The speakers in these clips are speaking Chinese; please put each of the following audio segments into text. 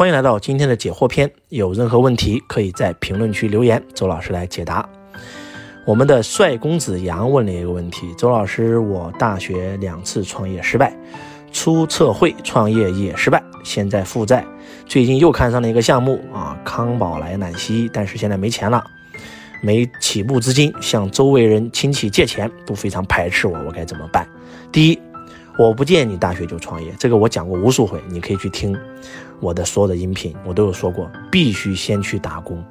欢迎来到今天的解惑篇，有任何问题可以在评论区留言，周老师来解答。我们的帅公子杨问了一个问题：周老师，我大学两次创业失败，出测绘创业也失败，现在负债，最近又看上了一个项目啊，康宝莱奶昔，但是现在没钱了，没起步资金，向周围人亲戚借钱都非常排斥我，我该怎么办？第一。我不建议你大学就创业，这个我讲过无数回，你可以去听我的所有的音频，我都有说过，必须先去打工，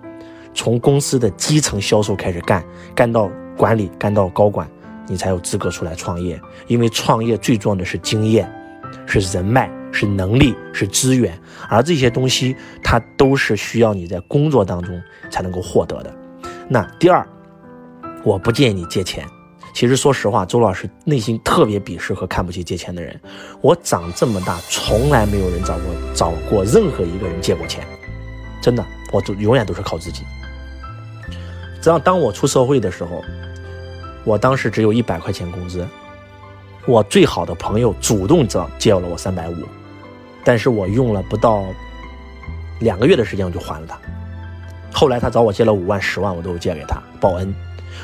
从公司的基层销售开始干，干到管理，干到高管，你才有资格出来创业。因为创业最重要的是经验，是人脉，是能力，是资源，而这些东西它都是需要你在工作当中才能够获得的。那第二，我不建议你借钱。其实说实话，周老师内心特别鄙视和看不起借钱的人。我长这么大，从来没有人找过找过任何一个人借过钱，真的，我都永远都是靠自己。只要当我出社会的时候，我当时只有一百块钱工资，我最好的朋友主动找借了我三百五，但是我用了不到两个月的时间我就还了他。后来他找我借了五万、十万，我都借给他报恩。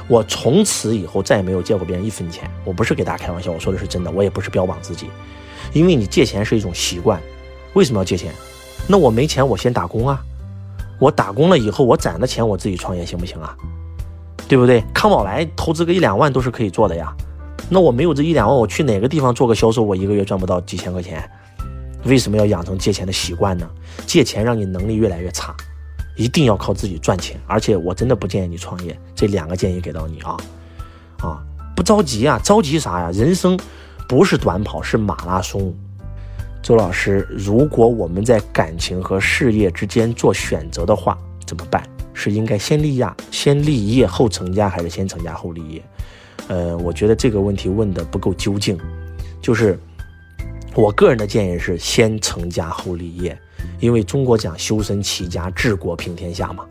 我从此以后再也没有借过别人一分钱。我不是给大家开玩笑，我说的是真的。我也不是标榜自己，因为你借钱是一种习惯。为什么要借钱？那我没钱，我先打工啊。我打工了以后，我攒的钱我自己创业行不行啊？对不对？康宝莱投资个一两万都是可以做的呀。那我没有这一两万，我去哪个地方做个销售，我一个月赚不到几千块钱？为什么要养成借钱的习惯呢？借钱让你能力越来越差。一定要靠自己赚钱，而且我真的不建议你创业。这两个建议给到你啊，啊，不着急啊，着急啥呀？人生不是短跑，是马拉松。周老师，如果我们在感情和事业之间做选择的话，怎么办？是应该先立业、先立业后成家，还是先成家后立业？呃，我觉得这个问题问的不够究竟。就是我个人的建议是先成家后立业。因为中国讲修身齐家治国平天下嘛，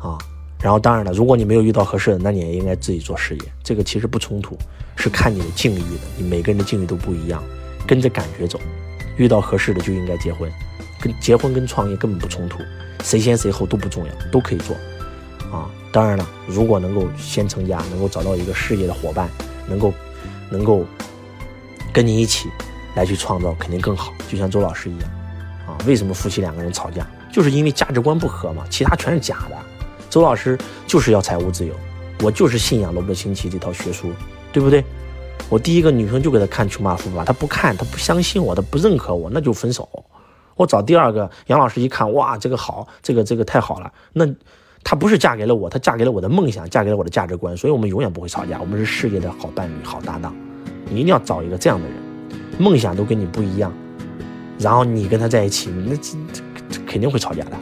啊，然后当然了，如果你没有遇到合适的，那你也应该自己做事业，这个其实不冲突，是看你的境遇的，你每个人的境遇都不一样，跟着感觉走，遇到合适的就应该结婚，跟结婚跟创业根本不冲突，谁先谁后都不重要，都可以做，啊，当然了，如果能够先成家，能够找到一个事业的伙伴，能够能够跟你一起来去创造，肯定更好，就像周老师一样。为什么夫妻两个人吵架，就是因为价值观不合嘛，其他全是假的。周老师就是要财务自由，我就是信仰罗伯特清崎这套学说，对不对？我第一个女生就给他看《穷爸富爸》，他不看，他不相信我，他不认可我，那就分手。我找第二个杨老师一看，哇，这个好，这个这个太好了。那她不是嫁给了我，她嫁给了我的梦想，嫁给了我的价值观，所以我们永远不会吵架，我们是事业的好伴侣、好搭档。你一定要找一个这样的人，梦想都跟你不一样。然后你跟他在一起，那这这肯定会吵架的。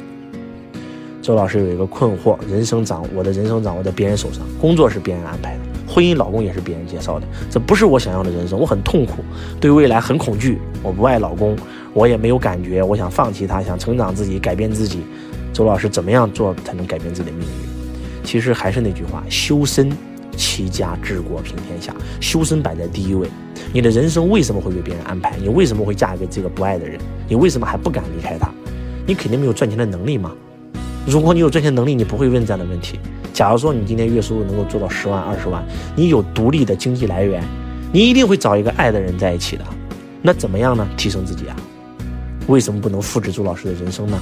周老师有一个困惑：人生掌我的人生掌握在别人手上，工作是别人安排的，婚姻老公也是别人介绍的，这不是我想要的人生，我很痛苦，对未来很恐惧，我不爱老公，我也没有感觉，我想放弃他，想成长自己，改变自己。周老师怎么样做才能改变自己的命运？其实还是那句话：修身齐家治国平天下，修身摆在第一位。你的人生为什么会被别人安排？你为什么会嫁给这个不爱的人？你为什么还不敢离开他？你肯定没有赚钱的能力嘛。如果你有赚钱能力，你不会问这样的问题。假如说你今天月收入能够做到十万、二十万，你有独立的经济来源，你一定会找一个爱的人在一起的。那怎么样呢？提升自己啊？为什么不能复制朱老师的人生呢？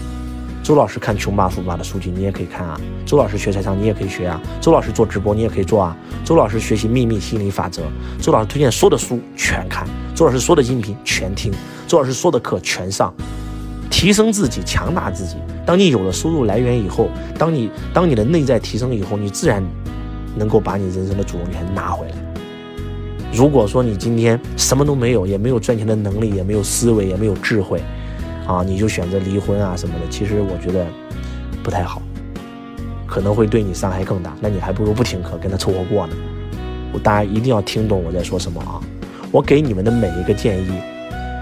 周老师看穷爸富爸的数据，你也可以看啊。周老师学财商，你也可以学啊。周老师做直播，你也可以做啊。周老师学习秘密心理法则，周老师推荐所有的书全看，周老师所有的音频全听，周老师所有的课全上，提升自己，强大自己。当你有了收入来源以后，当你当你的内在提升以后，你自然能够把你人生的主动权拿回来。如果说你今天什么都没有，也没有赚钱的能力，也没有思维，也没有智慧。啊，你就选择离婚啊什么的，其实我觉得不太好，可能会对你伤害更大。那你还不如不听课，跟他凑合过呢。我大家一定要听懂我在说什么啊！我给你们的每一个建议，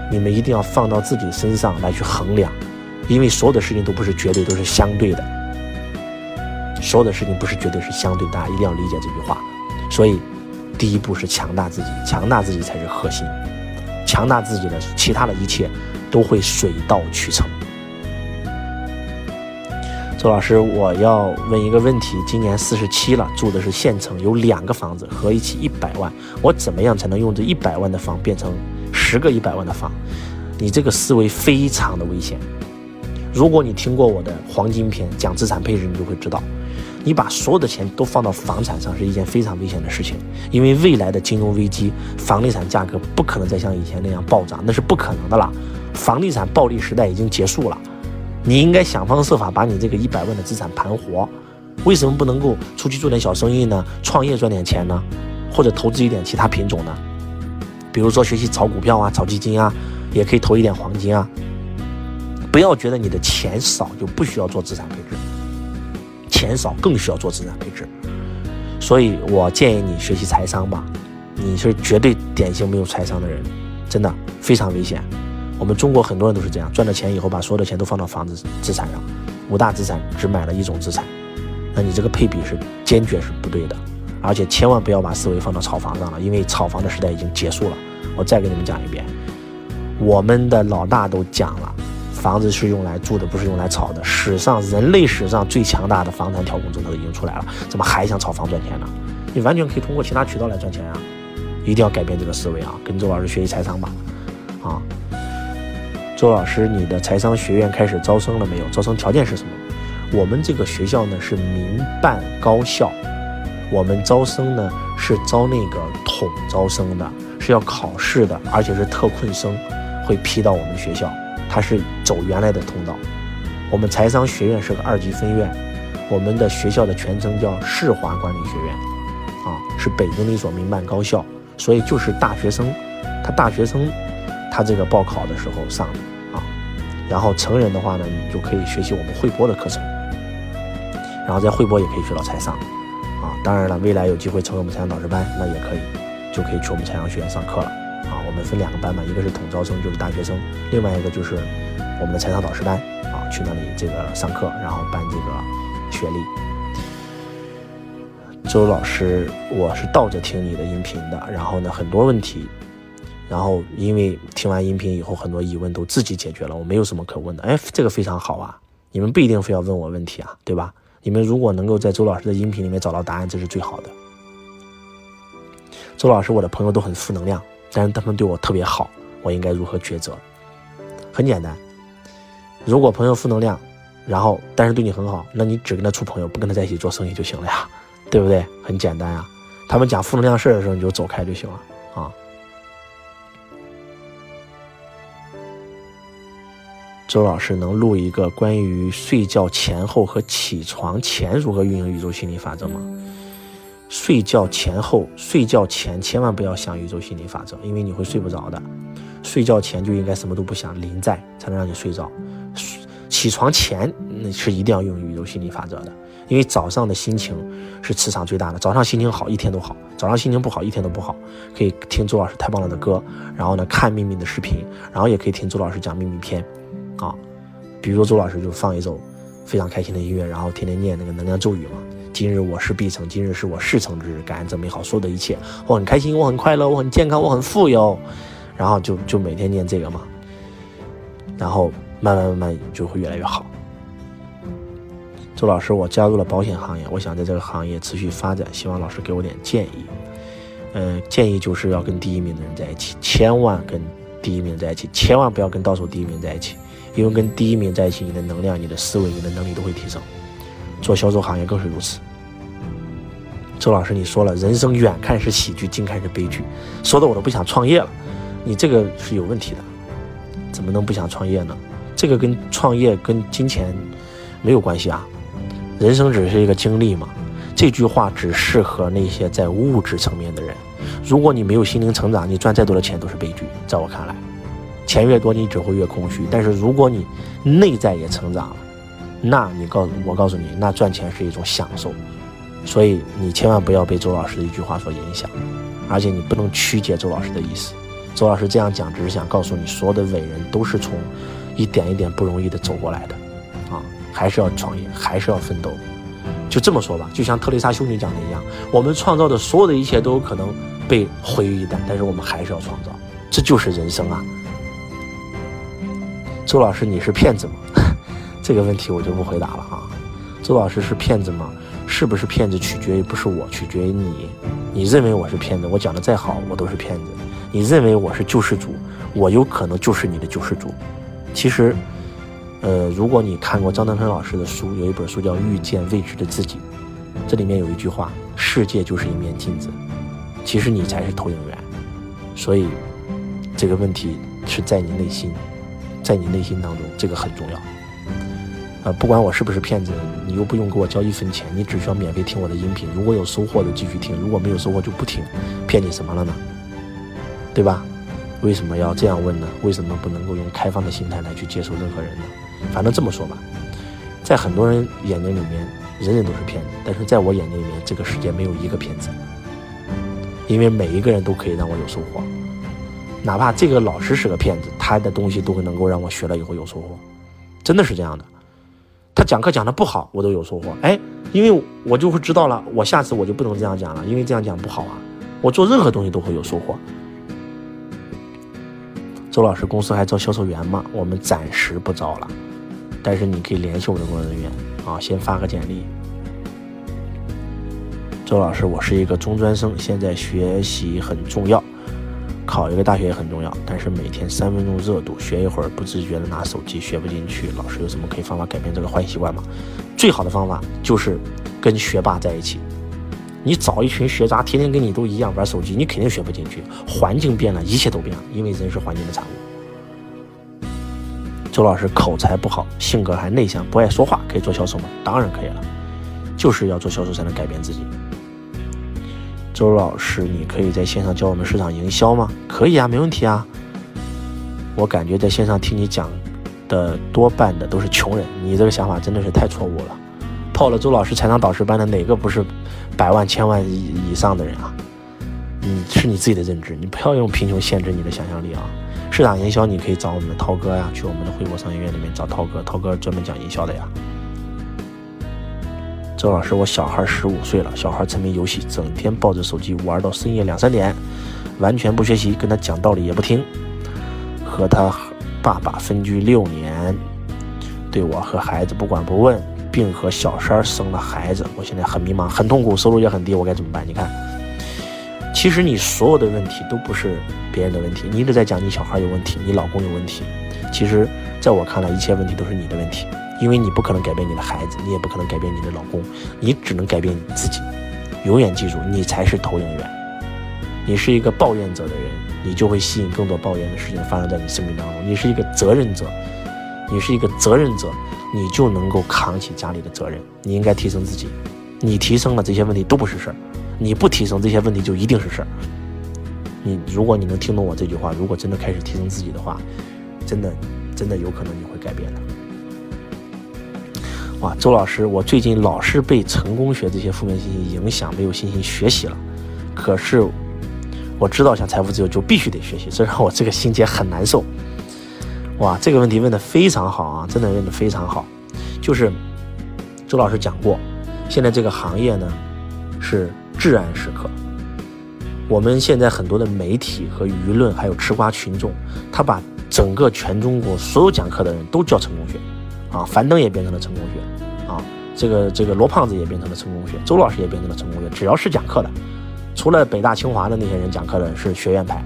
你们一定要放到自己身上来去衡量，因为所有的事情都不是绝对，都是相对的。所有的事情不是绝对，是相对，大家一定要理解这句话。所以，第一步是强大自己，强大自己才是核心，强大自己的其他的一切。都会水到渠成。周老师，我要问一个问题：今年四十七了，住的是县城，有两个房子合一起一百万，我怎么样才能用这一百万的房变成十个一百万的房？你这个思维非常的危险。如果你听过我的黄金篇讲资产配置，你就会知道，你把所有的钱都放到房产上是一件非常危险的事情，因为未来的金融危机，房地产价格不可能再像以前那样暴涨，那是不可能的了。房地产暴利时代已经结束了。你应该想方设法把你这个一百万的资产盘活，为什么不能够出去做点小生意呢？创业赚点钱呢？或者投资一点其他品种呢？比如说学习炒股票啊、炒基金啊，也可以投一点黄金啊。不要觉得你的钱少就不需要做资产配置，钱少更需要做资产配置。所以我建议你学习财商吧，你是绝对典型没有财商的人，真的非常危险。我们中国很多人都是这样，赚了钱以后把所有的钱都放到房子资产上，五大资产只买了一种资产，那你这个配比是坚决是不对的，而且千万不要把思维放到炒房上了，因为炒房的时代已经结束了。我再给你们讲一遍，我们的老大都讲了，房子是用来住的，不是用来炒的。史上人类史上最强大的房产调控政策已经出来了，怎么还想炒房赚钱呢？你完全可以通过其他渠道来赚钱啊！一定要改变这个思维啊！跟周老师学习财商吧，啊！周老师，你的财商学院开始招生了没有？招生条件是什么？我们这个学校呢是民办高校，我们招生呢是招那个统招生的，是要考试的，而且是特困生会批到我们学校，它是走原来的通道。我们财商学院是个二级分院，我们的学校的全称叫世华管理学院，啊，是北京的一所民办高校，所以就是大学生，他大学生他这个报考的时候上的啊。然后成人的话呢，你就可以学习我们汇播的课程，然后在汇播也可以学到财商，啊，当然了，未来有机会成为我们财商导师班，那也可以，就可以去我们财商学院上课了，分两个班嘛，一个是统招生，就是大学生，另外一个就是我们的财商导师班，啊，去那里这个上课，然后办这个学历。周老师，我是倒着听你的音频的，然后呢，很多问题。然后，因为听完音频以后，很多疑问都自己解决了，我没有什么可问的。哎，这个非常好啊！你们不一定非要问我问题啊，对吧？你们如果能够在周老师的音频里面找到答案，这是最好的。周老师，我的朋友都很负能量，但是他们对我特别好，我应该如何抉择？很简单，如果朋友负能量，然后但是对你很好，那你只跟他处朋友，不跟他在一起做生意就行了呀，对不对？很简单呀。他们讲负能量事的时候，你就走开就行了啊。周老师能录一个关于睡觉前后和起床前如何运营宇宙心理法则吗？睡觉前后，睡觉前千万不要想宇宙心理法则，因为你会睡不着的。睡觉前就应该什么都不想，临在才能让你睡着。起床前那是一定要用宇宙心理法则的，因为早上的心情是磁场最大的。早上心情好，一天都好；早上心情不好，一天都不好。可以听周老师太棒了的歌，然后呢看秘密的视频，然后也可以听周老师讲秘密篇。啊，比如说周老师就放一首非常开心的音乐，然后天天念那个能量咒语嘛。今日我是必成，今日是我事成之日，感恩这美好所有的一切。我很开心，我很快乐，我很健康，我很富有。然后就就每天念这个嘛，然后慢慢慢慢就会越来越好。周老师，我加入了保险行业，我想在这个行业持续发展，希望老师给我点建议。嗯，建议就是要跟第一名的人在一起，千万跟第一名在一起，千万不要跟倒数第一名在一起。因为跟第一名在一起，你的能量、你的思维、你的能力都会提升。做销售行业更是如此。周老师，你说了，人生远看是喜剧，近看是悲剧，说的我都不想创业了。你这个是有问题的，怎么能不想创业呢？这个跟创业、跟金钱没有关系啊。人生只是一个经历嘛。这句话只适合那些在物质层面的人。如果你没有心灵成长，你赚再多的钱都是悲剧。在我看来。钱越多，你只会越空虚。但是如果你内在也成长了，那你告诉我告诉你，那赚钱是一种享受。所以你千万不要被周老师的一句话所影响，而且你不能曲解周老师的意思。周老师这样讲，只是想告诉你，所有的伟人都是从一点一点不容易的走过来的，啊，还是要创业，还是要奋斗。就这么说吧，就像特蕾莎修女讲的一样，我们创造的所有的一切都有可能被毁于一旦，但是我们还是要创造，这就是人生啊。周老师，你是骗子吗？这个问题我就不回答了啊。周老师是骗子吗？是不是骗子取决于不是我，取决于你。你认为我是骗子，我讲的再好，我都是骗子。你认为我是救世主，我有可能就是你的救世主。其实，呃，如果你看过张德芬老师的书，有一本书叫《遇见未知的自己》，这里面有一句话：世界就是一面镜子，其实你才是投影源。所以，这个问题是在你内心，在你内心当中，这个很重要。呃，不管我是不是骗子，你又不用给我交一分钱，你只需要免费听我的音频。如果有收获就继续听，如果没有收获就不听。骗你什么了呢？对吧？为什么要这样问呢？为什么不能够用开放的心态来去接受任何人呢？反正这么说吧，在很多人眼睛里面，人人都是骗子，但是在我眼睛里面，这个世界没有一个骗子，因为每一个人都可以让我有收获，哪怕这个老师是个骗子，他的东西都会能够让我学了以后有收获，真的是这样的。他讲课讲的不好，我都有收获。哎，因为我就会知道了，我下次我就不能这样讲了，因为这样讲不好啊。我做任何东西都会有收获。周老师，公司还招销售员吗？我们暂时不招了，但是你可以联系我们的工作人员啊，先发个简历。周老师，我是一个中专生，现在学习很重要。考一个大学也很重要，但是每天三分钟热度，学一会儿不自觉的拿手机，学不进去。老师有什么可以方法改变这个坏习惯吗？最好的方法就是跟学霸在一起。你找一群学渣，天天跟你都一样玩手机，你肯定学不进去。环境变了，一切都变了，因为人是环境的产物。周老师口才不好，性格还内向，不爱说话，可以做销售吗？当然可以了，就是要做销售才能改变自己。周老师，你可以在线上教我们市场营销吗？可以啊，没问题啊。我感觉在线上听你讲的多半的都是穷人，你这个想法真的是太错误了。报了周老师财商导师班的哪个不是百万、千万以以上的人啊？你是你自己的认知，你不要用贫穷限制你的想象力啊。市场营销你可以找我们的涛哥呀，去我们的汇博商学院里面找涛哥，涛哥专门讲营销的呀。周老师，我小孩十五岁了，小孩沉迷游戏，整天抱着手机玩到深夜两三点，完全不学习，跟他讲道理也不听。和他爸爸分居六年，对我和孩子不管不问，并和小三生了孩子，我现在很迷茫，很痛苦，收入也很低，我该怎么办？你看，其实你所有的问题都不是别人的问题，你一直在讲你小孩有问题，你老公有问题，其实在我看来，一切问题都是你的问题。因为你不可能改变你的孩子，你也不可能改变你的老公，你只能改变你自己。永远记住，你才是投影源。你是一个抱怨者的人，你就会吸引更多抱怨的事情发生在你生命当中。你是一个责任者，你是一个责任者，你就能够扛起家里的责任。你应该提升自己，你提升了，这些问题都不是事儿；你不提升，这些问题就一定是事儿。你如果你能听懂我这句话，如果真的开始提升自己的话，真的，真的有可能你会改变的。哇，周老师，我最近老是被成功学这些负面信息影响，没有信心学习了。可是我知道想财富自由就必须得学习，这让我这个心结很难受。哇，这个问题问的非常好啊，真的问的非常好。就是周老师讲过，现在这个行业呢是至暗时刻。我们现在很多的媒体和舆论，还有吃瓜群众，他把整个全中国所有讲课的人都叫成功学。啊，樊登也变成了成功学，啊，这个这个罗胖子也变成了成功学，周老师也变成了成功学。只要是讲课的，除了北大清华的那些人讲课的是学院派，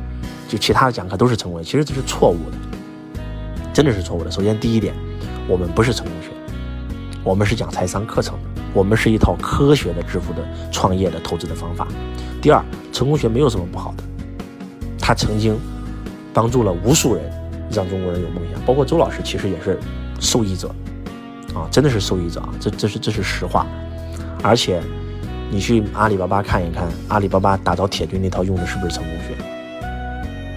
就其他的讲课都是成功学。其实这是错误的，真的是错误的。首先第一点，我们不是成功学，我们是讲财商课程的，我们是一套科学的致富的、创业的、投资的方法。第二，成功学没有什么不好的，他曾经帮助了无数人，让中国人有梦想，包括周老师其实也是。受益者，啊，真的是受益者啊！这这是这是实话，而且你去阿里巴巴看一看，阿里巴巴打造铁军那套用的是不是成功学？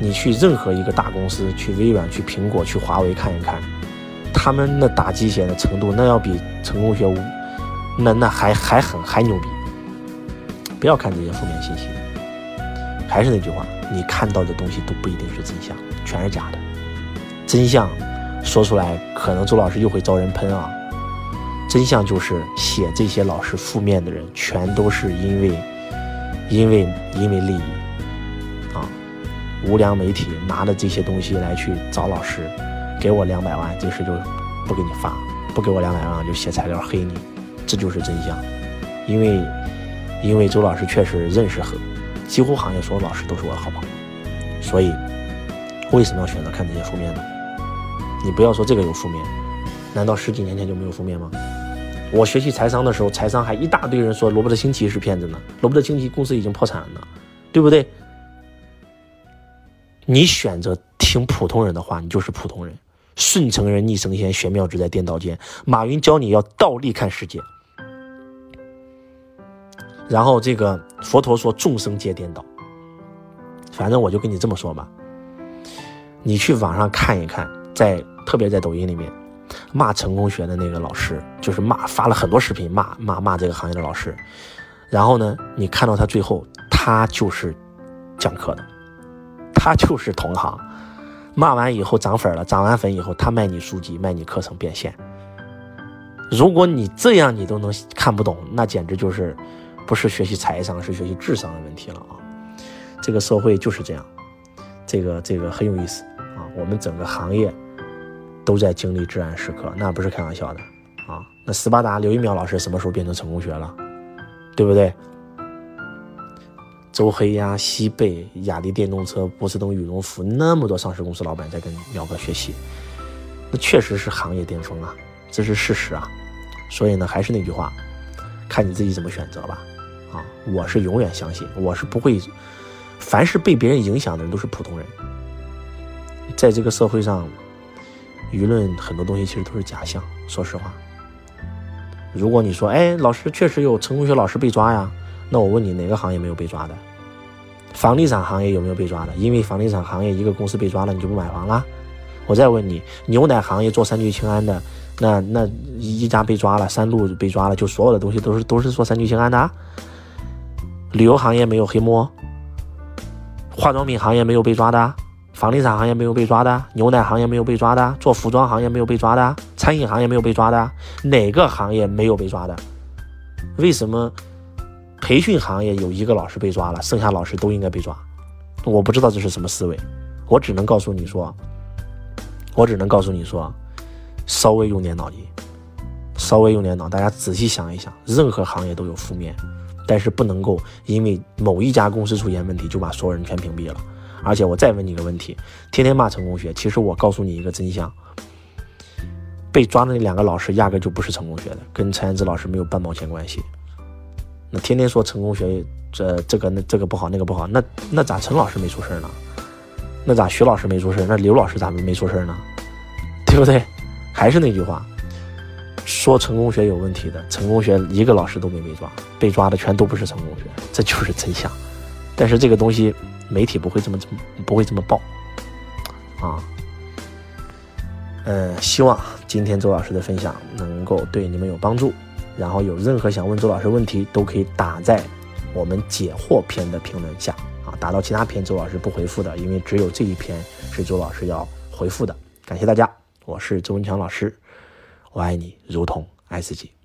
你去任何一个大公司，去微软、去苹果、去华为看一看，他们那打鸡血的程度，那要比成功学无，那那还还狠还牛逼！不要看这些负面信息，还是那句话，你看到的东西都不一定是真相，全是假的，真相。说出来可能周老师又会遭人喷啊！真相就是写这些老师负面的人，全都是因为因为因为利益啊！无良媒体拿着这些东西来去找老师，给我两百万，这事就不给你发；不给我两百万，就写材料黑你。这就是真相。因为，因为周老师确实认识很，几乎行业所有老师都是我的好朋友，所以为什么要选择看这些负面呢？你不要说这个有负面，难道十几年前就没有负面吗？我学习财商的时候，财商还一大堆人说罗伯特清崎是骗子呢，罗伯特清崎公司已经破产了，对不对？你选择听普通人的话，你就是普通人。顺承人逆神仙，玄妙只在颠倒间。马云教你要倒立看世界，然后这个佛陀说众生皆颠倒。反正我就跟你这么说吧，你去网上看一看，在特别在抖音里面。骂成功学的那个老师，就是骂发了很多视频骂骂骂这个行业的老师，然后呢，你看到他最后，他就是讲课的，他就是同行，骂完以后涨粉了，涨完粉以后，他卖你书籍，卖你课程变现。如果你这样你都能看不懂，那简直就是不是学习财商，是学习智商的问题了啊！这个社会就是这样，这个这个很有意思啊，我们整个行业。都在经历至暗时刻，那不是开玩笑的啊！那斯巴达刘一苗老师什么时候变成成功学了？对不对？周黑鸭、西贝、雅迪电动车、波司登羽绒服，那么多上市公司老板在跟苗哥学习，那确实是行业巅峰啊，这是事实啊。所以呢，还是那句话，看你自己怎么选择吧。啊，我是永远相信，我是不会，凡是被别人影响的人都是普通人，在这个社会上。舆论很多东西其实都是假象。说实话，如果你说，哎，老师确实有成功学老师被抓呀，那我问你，哪个行业没有被抓的？房地产行业有没有被抓的？因为房地产行业一个公司被抓了，你就不买房了？我再问你，牛奶行业做三聚氰胺的，那那一家被抓了，三鹿被抓了，就所有的东西都是都是做三聚氰胺的？旅游行业没有黑幕？化妆品行业没有被抓的？房地产行业没有被抓的，牛奶行业没有被抓的，做服装行业没有被抓的，餐饮行业没有被抓的，哪个行业没有被抓的？为什么培训行业有一个老师被抓了，剩下老师都应该被抓？我不知道这是什么思维，我只能告诉你说，我只能告诉你说，稍微用点脑筋，稍微用点脑，大家仔细想一想，任何行业都有负面，但是不能够因为某一家公司出现问题就把所有人全屏蔽了。而且我再问你一个问题：天天骂成功学，其实我告诉你一个真相，被抓的那两个老师压根就不是成功学的，跟陈安之老师没有半毛钱关系。那天天说成功学这这个那这个不好那个不好，那那咋陈老师没出事呢？那咋徐老师没出事？那刘老师咋没出事呢？对不对？还是那句话，说成功学有问题的，成功学一个老师都没被抓，被抓的全都不是成功学，这就是真相。但是这个东西。媒体不会这么这么不会这么报，啊，呃，希望今天周老师的分享能够对你们有帮助。然后有任何想问周老师问题，都可以打在我们解惑篇的评论下啊，打到其他篇周老师不回复的，因为只有这一篇是周老师要回复的。感谢大家，我是周文强老师，我爱你如同爱自己。